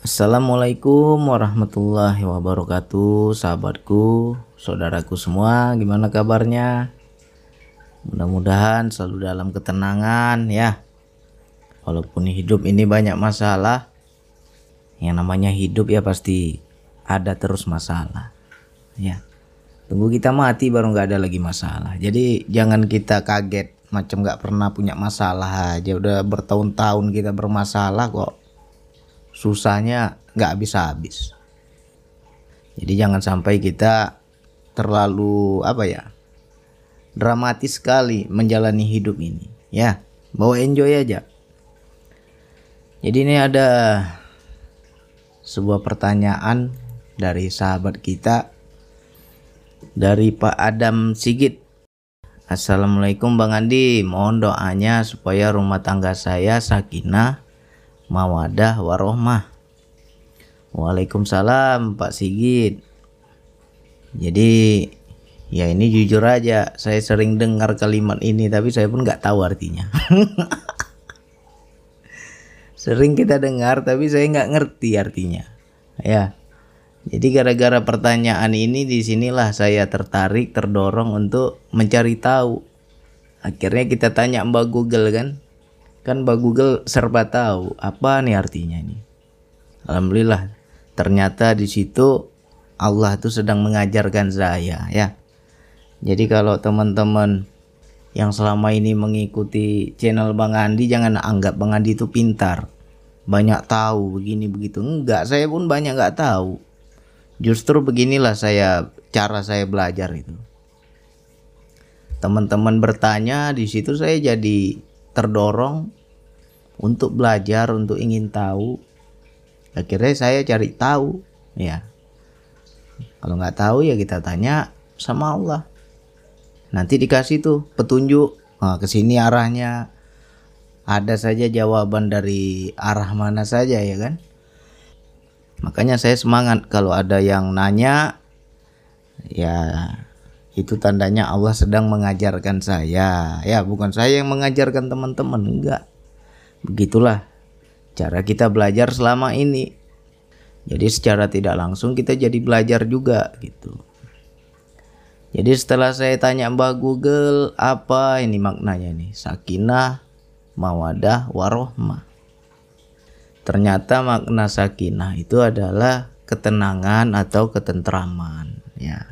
Assalamualaikum warahmatullahi wabarakatuh Sahabatku, saudaraku semua Gimana kabarnya? Mudah-mudahan selalu dalam ketenangan ya. Walaupun hidup ini banyak masalah Yang namanya hidup ya pasti ada terus masalah Ya. Tunggu kita mati baru nggak ada lagi masalah. Jadi jangan kita kaget Macam nggak pernah punya masalah aja. Udah bertahun-tahun kita bermasalah kok susahnya nggak habis-habis. Jadi jangan sampai kita terlalu apa ya dramatis sekali menjalani hidup ini ya bawa enjoy aja. Jadi ini ada sebuah pertanyaan dari sahabat kita dari Pak Adam Sigit. Assalamualaikum Bang Andi, mohon doanya supaya rumah tangga saya sakinah, mawadah warohmah. Waalaikumsalam Pak Sigit. Jadi ya ini jujur aja saya sering dengar kalimat ini tapi saya pun nggak tahu artinya. sering kita dengar tapi saya nggak ngerti artinya. Ya. Jadi gara-gara pertanyaan ini di sinilah saya tertarik, terdorong untuk mencari tahu. Akhirnya kita tanya Mbak Google kan, kan Mbak Google serba tahu apa nih artinya ini. Alhamdulillah ternyata di situ Allah itu sedang mengajarkan saya ya. Jadi kalau teman-teman yang selama ini mengikuti channel Bang Andi jangan anggap Bang Andi itu pintar. Banyak tahu begini begitu. Enggak, saya pun banyak nggak tahu. Justru beginilah saya cara saya belajar itu. Teman-teman bertanya di situ saya jadi terdorong untuk belajar, untuk ingin tahu. Akhirnya saya cari tahu, ya. Kalau nggak tahu ya kita tanya sama Allah. Nanti dikasih tuh petunjuk, nah, ke sini arahnya. Ada saja jawaban dari arah mana saja ya kan. Makanya saya semangat kalau ada yang nanya ya itu tandanya Allah sedang mengajarkan saya. Ya bukan saya yang mengajarkan teman-teman enggak. Begitulah cara kita belajar selama ini. Jadi secara tidak langsung kita jadi belajar juga gitu. Jadi setelah saya tanya Mbak Google apa ini maknanya nih sakinah mawadah warohmah. Ternyata makna sakinah itu adalah ketenangan atau ketentraman ya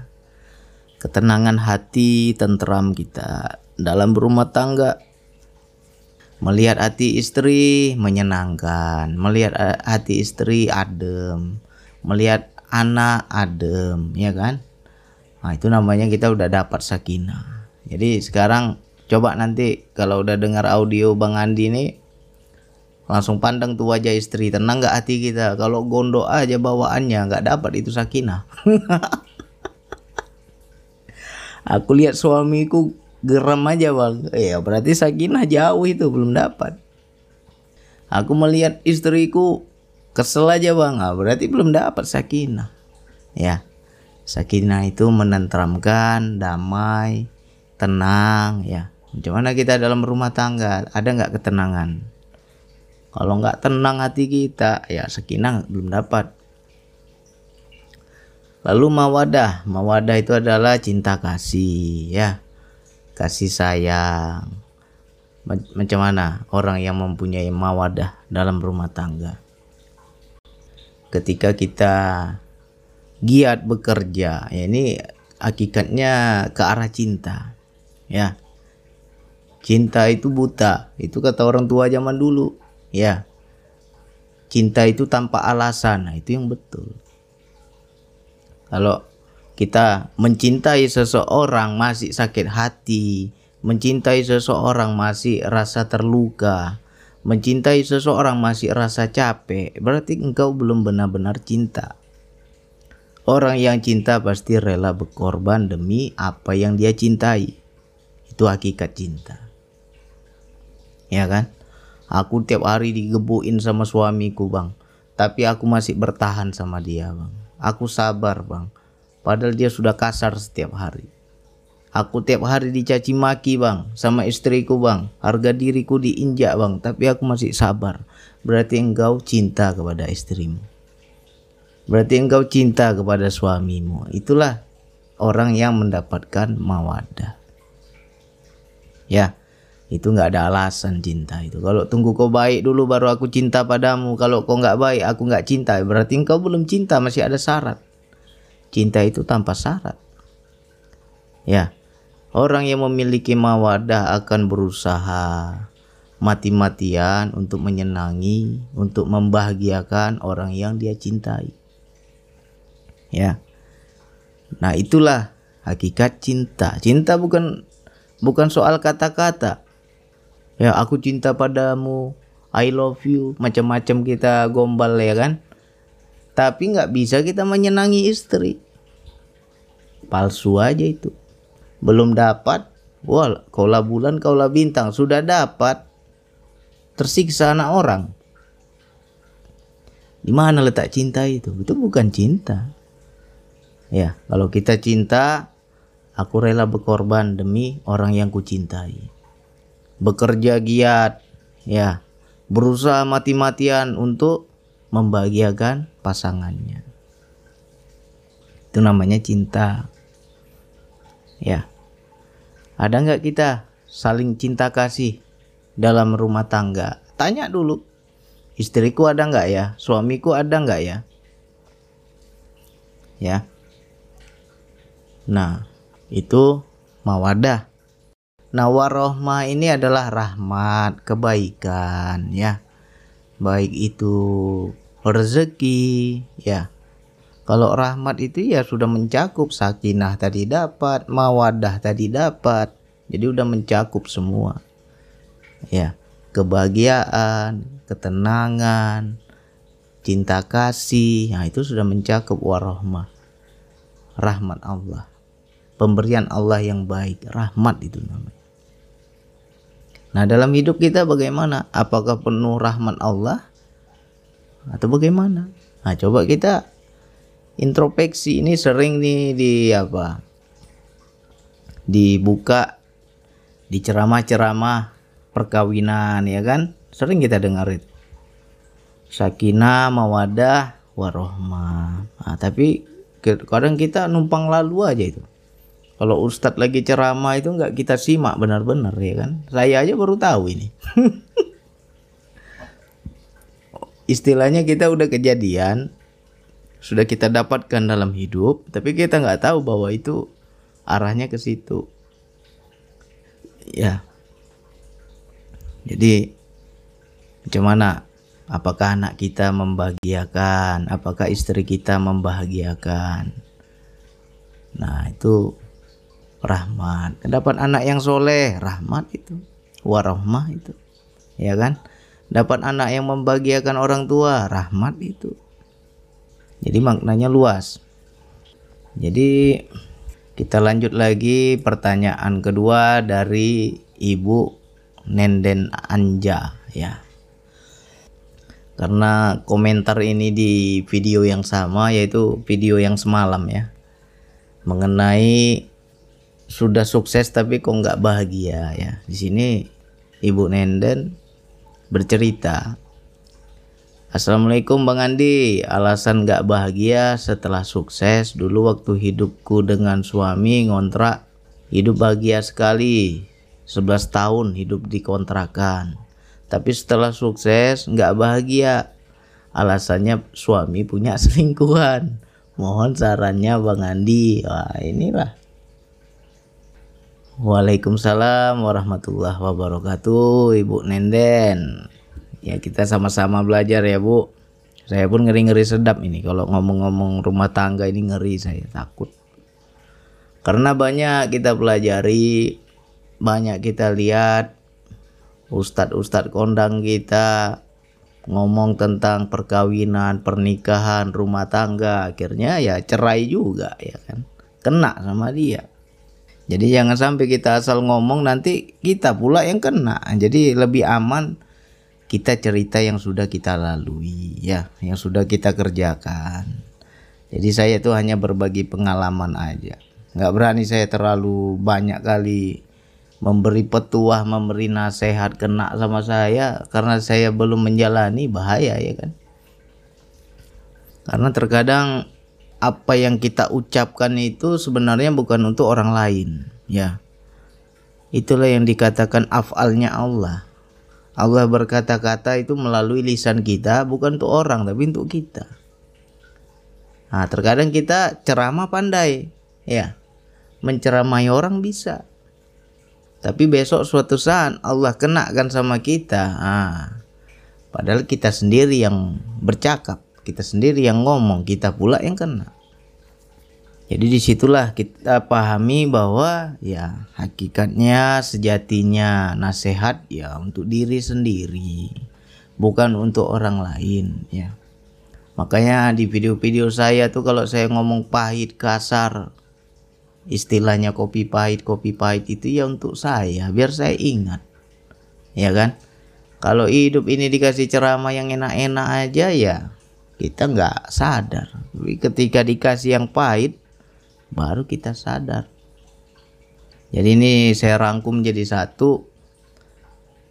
ketenangan hati, tentram kita dalam berumah tangga. Melihat hati istri menyenangkan, melihat hati istri adem, melihat anak adem, ya kan? Nah, itu namanya kita udah dapat sakinah. Jadi sekarang coba nanti kalau udah dengar audio Bang Andi ini langsung pandang tuh wajah istri tenang nggak hati kita kalau gondok aja bawaannya nggak dapat itu sakinah Aku lihat suamiku geram aja bang. Ya berarti sakinah jauh itu belum dapat. Aku melihat istriku kesel aja bang. Ah, berarti belum dapat sakinah. Ya. Sakinah itu menenteramkan, damai, tenang ya. Bagaimana kita dalam rumah tangga? Ada nggak ketenangan? Kalau nggak tenang hati kita, ya sakinah belum dapat. Lalu mawadah, mawadah itu adalah cinta kasih ya. Kasih sayang. Macam mana orang yang mempunyai mawadah dalam rumah tangga? Ketika kita giat bekerja, ya ini hakikatnya ke arah cinta. Ya. Cinta itu buta, itu kata orang tua zaman dulu, ya. Cinta itu tanpa alasan, nah itu yang betul kalau kita mencintai seseorang masih sakit hati, mencintai seseorang masih rasa terluka, mencintai seseorang masih rasa capek, berarti engkau belum benar-benar cinta. Orang yang cinta pasti rela berkorban demi apa yang dia cintai. Itu hakikat cinta. Ya kan? Aku tiap hari digebuin sama suamiku, Bang. Tapi aku masih bertahan sama dia, Bang. Aku sabar bang. Padahal dia sudah kasar setiap hari. Aku tiap hari dicaci maki bang sama istriku bang. Harga diriku diinjak bang. Tapi aku masih sabar. Berarti engkau cinta kepada istrimu. berarti engkau cinta kepada suamimu itulah orang yang mendapatkan mawadah ya itu nggak ada alasan cinta itu. Kalau tunggu kau baik dulu baru aku cinta padamu. Kalau kau nggak baik aku nggak cinta. Berarti engkau belum cinta masih ada syarat. Cinta itu tanpa syarat. Ya orang yang memiliki mawadah akan berusaha mati-matian untuk menyenangi untuk membahagiakan orang yang dia cintai. Ya. Nah itulah hakikat cinta. Cinta bukan bukan soal kata-kata ya aku cinta padamu. I love you. Macam-macam kita gombal ya kan? Tapi nggak bisa kita menyenangi istri. Palsu aja itu. Belum dapat. Wah kaulah bulan kaulah bintang. Sudah dapat. Tersiksa anak orang. Di mana letak cinta itu? Itu bukan cinta. Ya kalau kita cinta aku rela berkorban demi orang yang kucintai bekerja giat, ya, berusaha mati-matian untuk membahagiakan pasangannya. Itu namanya cinta. Ya. Ada nggak kita saling cinta kasih dalam rumah tangga? Tanya dulu. Istriku ada nggak ya? Suamiku ada nggak ya? Ya. Nah, itu mawadah. Nah, warohmah ini adalah rahmat, kebaikan ya. Baik itu rezeki ya. Kalau rahmat itu ya sudah mencakup sakinah tadi dapat, mawadah tadi dapat. Jadi udah mencakup semua. Ya, kebahagiaan, ketenangan, cinta kasih, nah itu sudah mencakup warohmah. Rahmat Allah. Pemberian Allah yang baik, rahmat itu namanya. Nah, dalam hidup kita bagaimana? Apakah penuh rahmat Allah atau bagaimana? Nah, coba kita introspeksi ini sering nih di apa? Dibuka di ceramah-ceramah perkawinan ya kan? Sering kita dengar itu. Sakinah, mawadah, warohmah. Nah, tapi kadang kita numpang lalu aja itu. Kalau Ustadz lagi ceramah itu nggak kita simak benar-benar ya kan. Saya aja baru tahu ini. Istilahnya kita udah kejadian, sudah kita dapatkan dalam hidup, tapi kita nggak tahu bahwa itu arahnya ke situ. Ya. Jadi macam mana? Apakah anak kita membahagiakan? Apakah istri kita membahagiakan? Nah, itu rahmat. Dapat anak yang soleh rahmat itu. Warahmah itu. Ya kan? Dapat anak yang membahagiakan orang tua rahmat itu. Jadi maknanya luas. Jadi kita lanjut lagi pertanyaan kedua dari ibu Nenden Anja ya. Karena komentar ini di video yang sama yaitu video yang semalam ya. Mengenai sudah sukses tapi kok nggak bahagia ya. Di sini ibu Nenden bercerita Assalamualaikum Bang Andi. Alasan nggak bahagia setelah sukses. Dulu waktu hidupku dengan suami ngontrak hidup bahagia sekali. 11 tahun hidup di kontrakan tapi setelah sukses nggak bahagia. Alasannya suami punya selingkuhan. Mohon sarannya Bang Andi. Wah inilah Waalaikumsalam warahmatullahi wabarakatuh Ibu Nenden. Ya kita sama-sama belajar ya Bu. Saya pun ngeri-ngeri sedap ini. Kalau ngomong-ngomong rumah tangga ini ngeri saya takut. Karena banyak kita pelajari Banyak kita lihat Ustadz-ustadz kondang kita ngomong tentang perkawinan, pernikahan, rumah tangga, akhirnya ya cerai juga ya kan. Kena sama dia. Jadi jangan sampai kita asal ngomong nanti kita pula yang kena. Jadi lebih aman kita cerita yang sudah kita lalui ya, yang sudah kita kerjakan. Jadi saya itu hanya berbagi pengalaman aja. Nggak berani saya terlalu banyak kali memberi petuah, memberi nasihat kena sama saya karena saya belum menjalani bahaya ya kan. Karena terkadang apa yang kita ucapkan itu sebenarnya bukan untuk orang lain, ya. Itulah yang dikatakan afalnya Allah. Allah berkata-kata itu melalui lisan kita bukan untuk orang tapi untuk kita. Nah, terkadang kita ceramah pandai, ya. Menceramai orang bisa. Tapi besok suatu saat Allah kenakan sama kita. Nah, padahal kita sendiri yang bercakap kita sendiri yang ngomong kita pula yang kena. Jadi di situlah kita pahami bahwa ya hakikatnya sejatinya nasihat ya untuk diri sendiri bukan untuk orang lain ya. Makanya di video-video saya tuh kalau saya ngomong pahit kasar istilahnya kopi pahit kopi pahit itu ya untuk saya biar saya ingat ya kan? Kalau hidup ini dikasih ceramah yang enak-enak aja ya kita nggak sadar. Tapi ketika dikasih yang pahit baru kita sadar. Jadi ini saya rangkum jadi satu.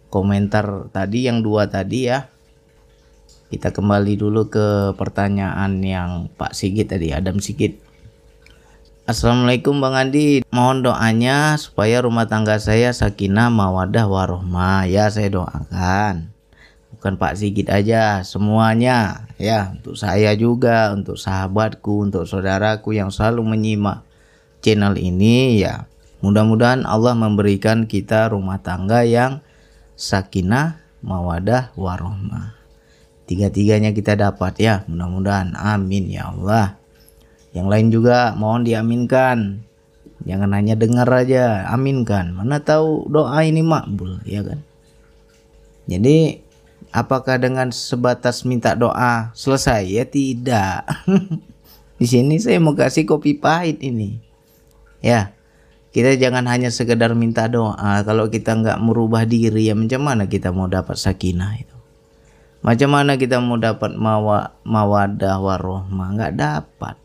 Komentar tadi yang dua tadi ya. Kita kembali dulu ke pertanyaan yang Pak Sigit tadi Adam Sigit. Assalamualaikum Bang Andi. Mohon doanya supaya rumah tangga saya sakinah mawadah warohmah. Ya saya doakan bukan Pak Sigit aja semuanya. Ya untuk saya juga untuk sahabatku untuk saudaraku yang selalu menyimak channel ini ya. Mudah-mudahan Allah memberikan kita rumah tangga yang sakinah mawadah warohmah tiga-tiganya kita dapat ya. Mudah-mudahan. Amin ya Allah. Yang lain juga mohon diaminkan. Jangan hanya dengar aja aminkan. Mana tahu doa ini makbul ya kan? Jadi Apakah dengan sebatas minta doa selesai? Ya tidak. Di sini saya mau kasih kopi pahit ini. Ya, kita jangan hanya sekedar minta doa. Kalau kita nggak merubah diri, ya macam mana kita mau dapat sakinah itu? Macam mana kita mau dapat mawa, mawadah warohmah? Nggak dapat.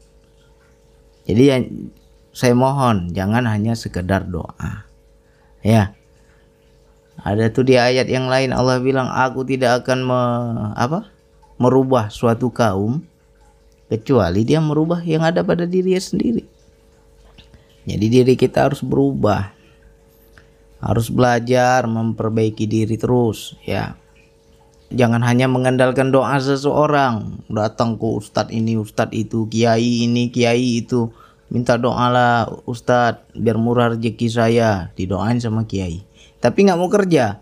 Jadi ya, saya mohon jangan hanya sekedar doa. Ya, ada tuh di ayat yang lain Allah bilang aku tidak akan me, apa? merubah suatu kaum kecuali dia merubah yang ada pada dirinya sendiri. Jadi diri kita harus berubah. Harus belajar memperbaiki diri terus ya. Jangan hanya mengandalkan doa seseorang, datang ke ustadz ini, ustadz itu, kiai ini, kiai itu. Minta doalah ustadz biar murah rezeki saya, didoain sama kiai tapi nggak mau kerja.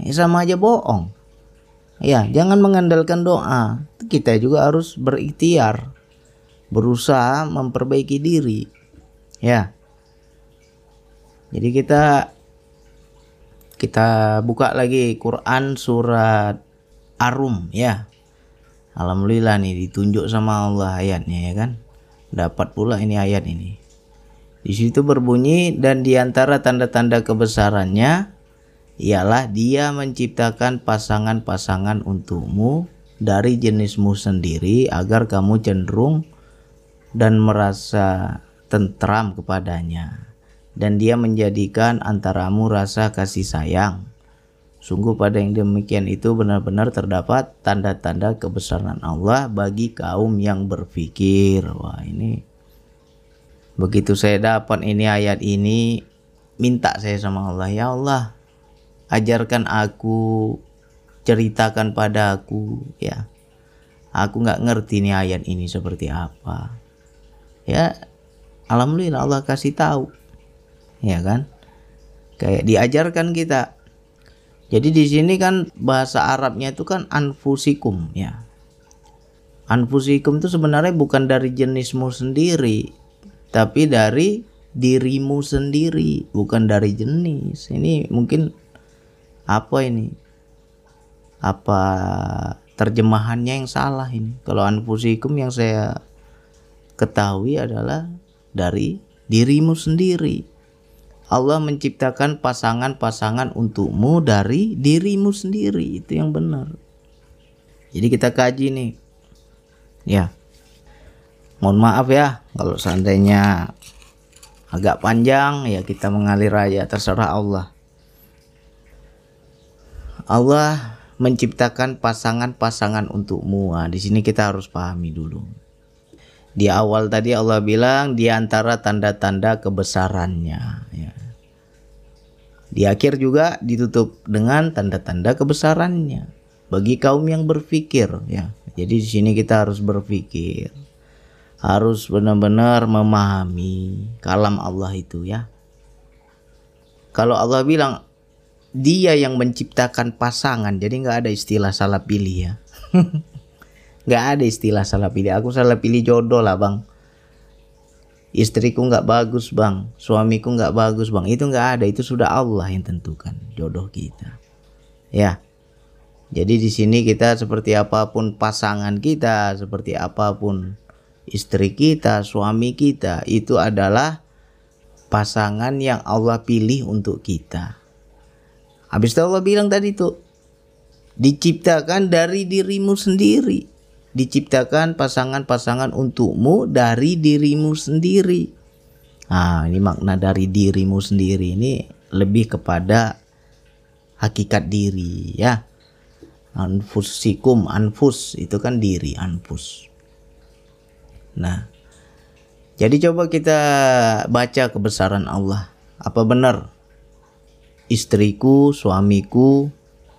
Ya sama aja bohong. Ya jangan mengandalkan doa. Kita juga harus berikhtiar. Berusaha memperbaiki diri. Ya. Jadi kita kita buka lagi Quran surat Arum ya. Alhamdulillah nih ditunjuk sama Allah ayatnya ya kan? Dapat pula ini ayat ini. Di situ berbunyi dan di antara tanda-tanda kebesarannya ialah dia menciptakan pasangan-pasangan untukmu dari jenismu sendiri agar kamu cenderung dan merasa tentram kepadanya. Dan dia menjadikan antaramu rasa kasih sayang. Sungguh pada yang demikian itu benar-benar terdapat tanda-tanda kebesaran Allah bagi kaum yang berpikir. Wah ini begitu saya dapat ini ayat ini minta saya sama Allah ya Allah ajarkan aku ceritakan padaku ya. Aku nggak ngerti nih ayat ini seperti apa. Ya alhamdulillah Allah kasih tahu. Ya kan? Kayak diajarkan kita. Jadi di sini kan bahasa Arabnya itu kan anfusikum ya. Anfusikum itu sebenarnya bukan dari jenismu sendiri tapi dari dirimu sendiri bukan dari jenis. Ini mungkin apa ini? Apa terjemahannya yang salah ini? Kalau anfusikum yang saya ketahui adalah dari dirimu sendiri. Allah menciptakan pasangan-pasangan untukmu dari dirimu sendiri. Itu yang benar. Jadi kita kaji nih. Ya. Mohon maaf ya kalau seandainya agak panjang ya kita mengalir aja terserah Allah Allah menciptakan pasangan-pasangan untukmu. Nah, di sini kita harus pahami dulu. Di awal tadi Allah bilang di antara tanda-tanda kebesarannya. Ya. Di akhir juga ditutup dengan tanda-tanda kebesarannya bagi kaum yang berpikir. Ya, jadi di sini kita harus berpikir, harus benar-benar memahami kalam Allah itu ya. Kalau Allah bilang dia yang menciptakan pasangan, jadi nggak ada istilah salah pilih ya. nggak ada istilah salah pilih. Aku salah pilih jodoh lah bang. Istriku nggak bagus bang. Suamiku nggak bagus bang. Itu nggak ada. Itu sudah Allah yang tentukan jodoh kita. Ya. Jadi di sini kita seperti apa pun pasangan kita seperti apa pun istri kita suami kita itu adalah pasangan yang Allah pilih untuk kita habis itu Allah bilang tadi tuh diciptakan dari dirimu sendiri diciptakan pasangan-pasangan untukmu dari dirimu sendiri. Nah, ini makna dari dirimu sendiri ini lebih kepada hakikat diri ya. Anfusikum, anfus itu kan diri, anfus. Nah, jadi coba kita baca kebesaran Allah. Apa benar istriku, suamiku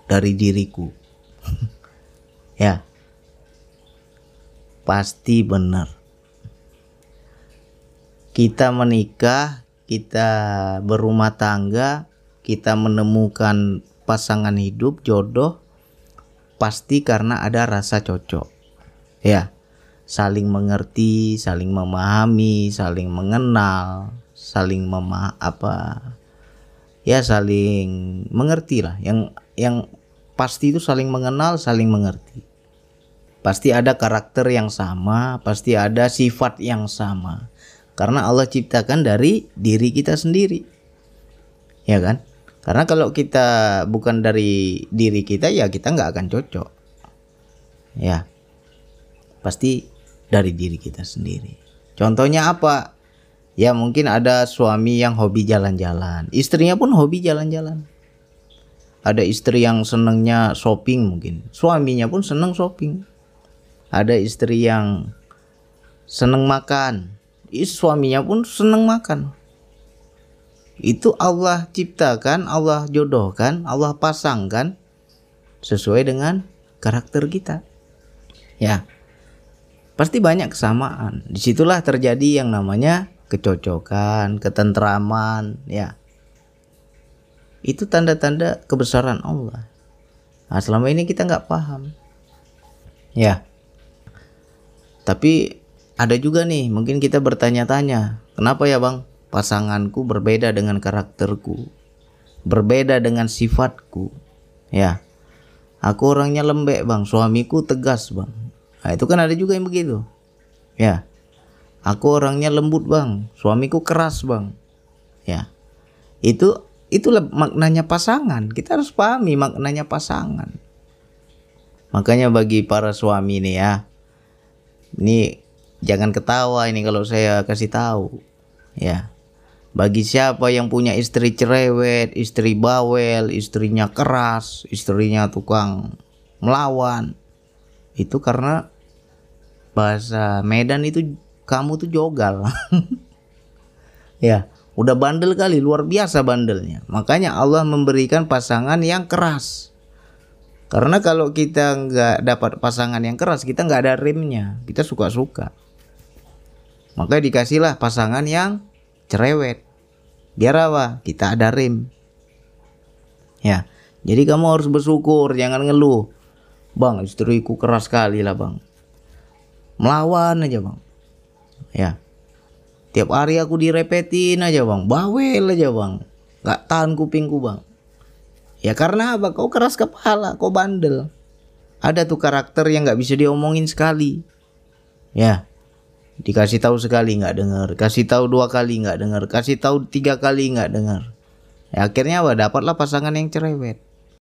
dari diriku? ya pasti benar. Kita menikah, kita berumah tangga, kita menemukan pasangan hidup, jodoh, pasti karena ada rasa cocok. Ya, saling mengerti, saling memahami, saling mengenal, saling mema apa ya saling mengerti lah. Yang yang pasti itu saling mengenal, saling mengerti. Pasti ada karakter yang sama, pasti ada sifat yang sama. Karena Allah ciptakan dari diri kita sendiri. Ya kan? Karena kalau kita bukan dari diri kita ya kita nggak akan cocok. Ya. Pasti dari diri kita sendiri. Contohnya apa? Ya mungkin ada suami yang hobi jalan-jalan. Istrinya pun hobi jalan-jalan. Ada istri yang senengnya shopping mungkin. Suaminya pun seneng shopping ada istri yang seneng makan suaminya pun seneng makan itu Allah ciptakan Allah jodohkan Allah pasangkan sesuai dengan karakter kita ya pasti banyak kesamaan di situlah terjadi yang namanya kecocokan ketentraman ya. Itu tanda-tanda kebesaran Allah. Nah selama ini kita nggak paham. Ya. Tapi ada juga nih, mungkin kita bertanya-tanya, kenapa ya bang? Pasanganku berbeda dengan karakterku, berbeda dengan sifatku, ya. Aku orangnya lembek bang, suamiku tegas bang. Nah, itu kan ada juga yang begitu, ya. Aku orangnya lembut bang, suamiku keras bang, ya. Itu itulah maknanya pasangan. Kita harus pahami maknanya pasangan. Makanya bagi para suami nih ya, ini jangan ketawa ini kalau saya kasih tahu. Ya. Bagi siapa yang punya istri cerewet, istri bawel, istrinya keras, istrinya tukang melawan. Itu karena bahasa Medan itu kamu tuh jogal. ya, udah bandel kali, luar biasa bandelnya. Makanya Allah memberikan pasangan yang keras karena kalau kita nggak dapat pasangan yang keras, kita nggak ada rimnya. Kita suka-suka. Maka dikasihlah pasangan yang cerewet. Biar apa? Kita ada rim. Ya. Jadi kamu harus bersyukur, jangan ngeluh. Bang, istriku keras sekali lah bang. Melawan aja bang. Ya. Tiap hari aku direpetin aja bang. Bawel aja bang. Gak tahan kupingku bang. Ya karena apa? Kau keras kepala, kau bandel. Ada tuh karakter yang nggak bisa diomongin sekali. Ya, dikasih tahu sekali nggak dengar, kasih tahu dua kali nggak dengar, kasih tahu tiga kali nggak dengar. Ya, akhirnya apa? Dapatlah pasangan yang cerewet.